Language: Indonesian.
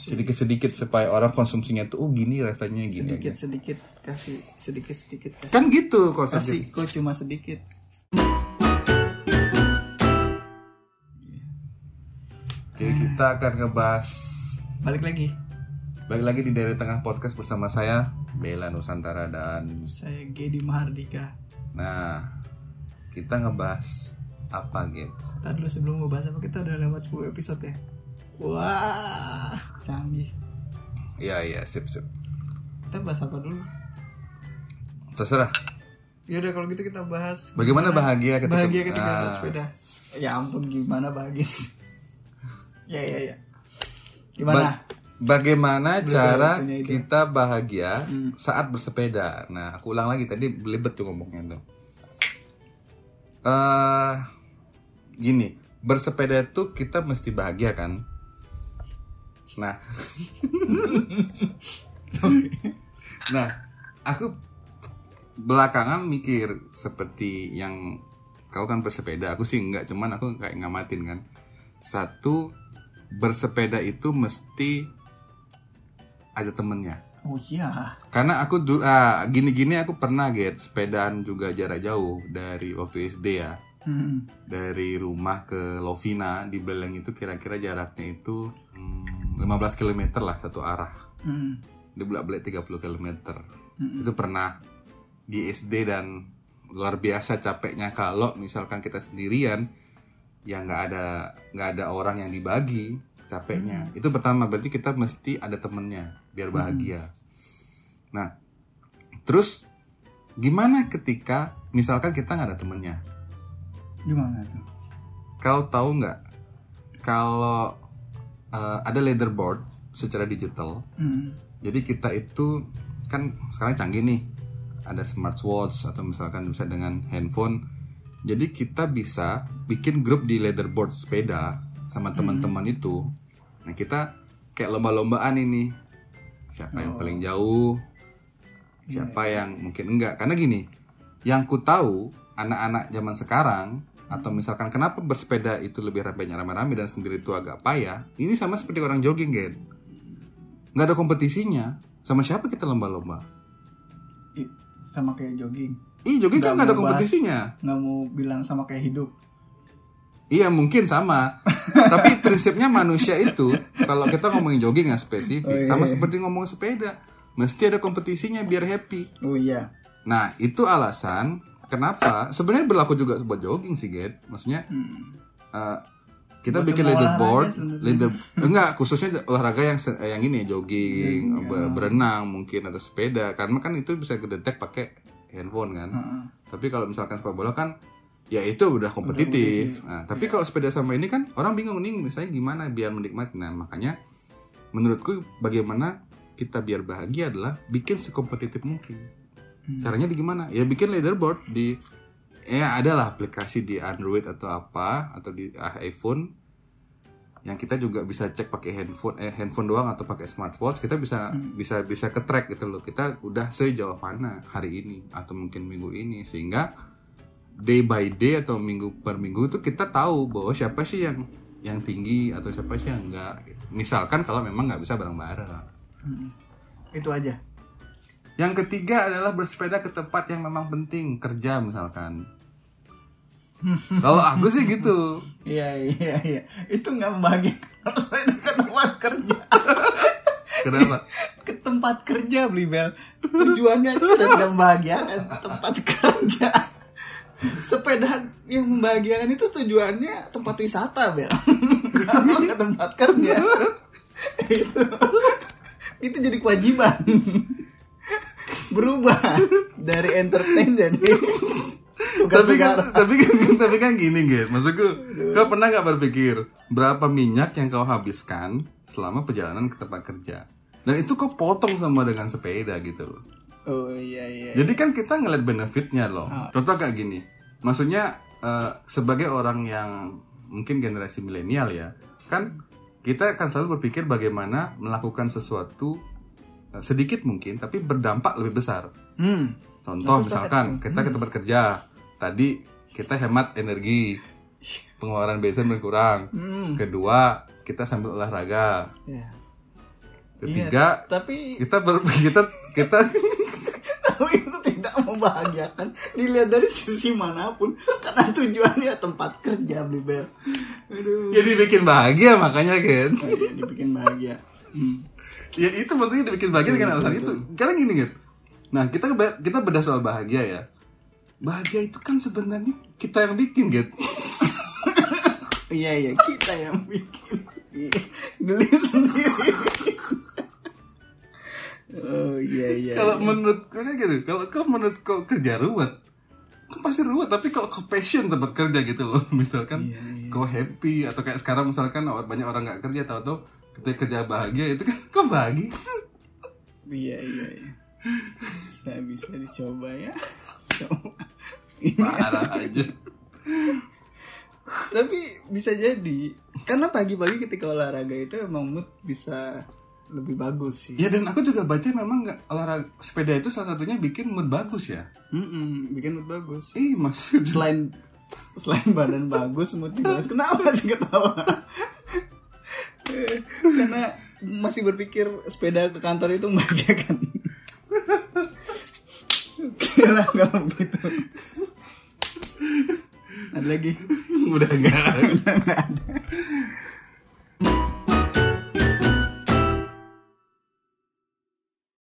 kasih sedikit-sedikit supaya orang konsumsinya tuh oh gini rasanya gini sedikit sedikit kasih sedikit sedikit kasih. Kan gitu konsepnya kasih kok cuma sedikit? Oke, kita akan ngebahas balik lagi. Balik lagi di dari tengah podcast bersama saya Bella Nusantara dan saya Gedi Mahardika. Nah kita ngebahas apa gitu Tadi dulu sebelum ngebahas apa kita udah lewat 10 episode ya. Wah canggih. Iya iya sip sip. Kita bahas apa dulu? Terserah. Ya udah kalau gitu kita bahas bagaimana bahagia ketika bahagia ketika Ah, sepeda. Ya ampun gimana bahagia sih? Ya ya ya. Gimana? Ba- bagaimana Belum cara kita bahagia Hmm. saat bersepeda? Nah aku ulang lagi tadi belibet tuh ngomongnya tuh. Eh gini bersepeda itu kita mesti bahagia kan nah. Nah aku belakangan mikir seperti yang kau kan bersepeda. Aku sih enggak cuman aku kayak ngamatin kan. Satu bersepeda itu mesti ada temennya. Oh iya. Karena aku ah, gini-gini aku pernah get sepedaan juga jarak jauh dari waktu SD ya. Hmm. dari rumah ke Lovina di Beleng itu kira-kira jaraknya itu 15 km lah satu arah. Hmm. di belak balik 30 km Mm-mm. itu pernah di SD dan luar biasa capeknya kalau misalkan kita sendirian ya nggak ada nggak ada orang yang dibagi capeknya. Itu pertama berarti kita mesti ada temennya biar bahagia. Nah terus gimana ketika misalkan kita nggak ada temennya? Gimana tuh? Kau tahu nggak kalau eh, ada leaderboard secara digital hmm. jadi kita itu kan sekarang canggih nih, ada smartwatch atau misalkan bisa dengan handphone. Jadi kita bisa bikin grup di leaderboard sepeda sama teman-teman itu. Nah kita kayak lomba-lombaan ini, siapa yang paling jauh, siapa yang mungkin enggak. Karena gini, yang ku tahu anak-anak zaman sekarang atau misalkan kenapa bersepeda itu lebih ramainya rame-rame dan sendiri itu agak payah, ini sama seperti orang jogging, Gen. Nggak ada kompetisinya. Sama siapa kita lomba-lomba? Sama kayak jogging. Ih jogging kan Nggak nggak ada bahas. kompetisinya. nggak mau bilang sama kayak hidup. Iya mungkin sama. Tapi prinsipnya manusia itu kalau kita ngomongin jogging yang spesifik Oh, iya, sama seperti ngomong sepeda. Mesti ada kompetisinya biar happy. Oh iya. Nah itu alasan kenapa sebenarnya berlaku juga buat jogging sih Get maksudnya hmm. eh, kita bikin leaderboard, leader enggak khususnya olahraga yang yang ini jogging, be- berenang mungkin atau sepeda karena kan itu bisa kedetek pakai handphone kan. Heeh. Tapi kalau misalkan sepak bola kan ya itu udah kompetitif. Nah, tapi kalau sepeda sama ini kan orang bingung nih misalnya gimana biar menikmati. Nah, makanya menurutku bagaimana kita biar bahagia adalah bikin sekompetitif mungkin. Hmm. Caranya di gimana? Ya bikin leaderboard di ya adalah aplikasi di Android atau apa atau di ah, iPhone yang kita juga bisa cek pakai handphone eh handphone doang atau pakai smartwatch kita bisa bisa bisa ke track gitu loh kita udah sejauh mana hari ini atau mungkin minggu ini sehingga day by day atau minggu per minggu itu kita tahu bahwa siapa sih yang yang tinggi atau siapa sih yang enggak misalkan kalau memang nggak bisa bareng-bareng Hmm. itu aja yang ketiga adalah bersepeda ke tempat yang memang penting kerja misalkan. Kalau aku sih gitu. Iya iya iya. Itu nggak membahagiakan sepeda ke tempat kerja. Kenapa? Ke tempat kerja beli bel. Tujuannya sudah tidak membahagiakan tempat kerja. Sepeda yang membahagiakan itu tujuannya tempat wisata bel. Kalau ke tempat kerja. Itu. Itu jadi kewajiban berubah dari entertain jadi bukan tapi kan, tapi kan tapi kan gini gitu maksudku kau pernah nggak berpikir berapa minyak yang kau habiskan selama perjalanan ke tempat kerja? Dan itu kau potong sama dengan sepeda gitu loh. Oh iya iya. Jadi kan kita ngeliat benefitnya loh. Ah. contoh kayak gini. Maksudnya eh, sebagai orang yang mungkin generasi milenial ya kan kita akan selalu berpikir bagaimana melakukan sesuatu sedikit mungkin tapi berdampak lebih besar hmm Contoh Aku sepakat misalkan tuh. kita ke tempat kerja, tadi kita hemat energi, pengeluaran bensin berkurang. hmm Kedua, kita sambil olahraga. ya Ketiga, tapi kita ber, kita kita tapi itu tidak membahagiakan dilihat dari sisi mana pun karena tujuannya tempat kerja Bliber aduh ya dibikin bahagia makanya kan. Oh iya, dibikin bahagia Hmm. Ya itu maksudnya dibikin bahagia dengan alasan itu. Karena gini gitu. Nah kita kita bedah soal bahagia ya. Bahagia itu kan sebenarnya kita yang bikin gitu. iya iya kita yang bikin geli sendiri oh iya iya kalau iya. menurut kalian gitu, kalau kau menurut kau kerja ruwet, kau pasti ruwet. Tapi kalau kau passion tempat kerja gitu loh, misalkan Iya, iya. kau happy atau kayak sekarang misalkan banyak orang nggak kerja tahu tuh ketika kerja bahagia itu kan kau bahagia. iya iya iya bisa bisa dicoba ya Coba. Parah aja. tapi bisa jadi karena pagi-pagi ketika olahraga itu emang mood bisa lebih bagus sih Ya dan aku juga baca memang nggak olahraga sepeda itu salah satunya bikin mood bagus ya. Mm-mm, bikin mood bagus Ih maksud selain selain badan bagus mood juga bagus. kenapa sih ketawa karena masih berpikir sepeda ke kantor itu membahagiakan. Oke lah kalau begitu ada lagi? Udah enggak. Nggak ada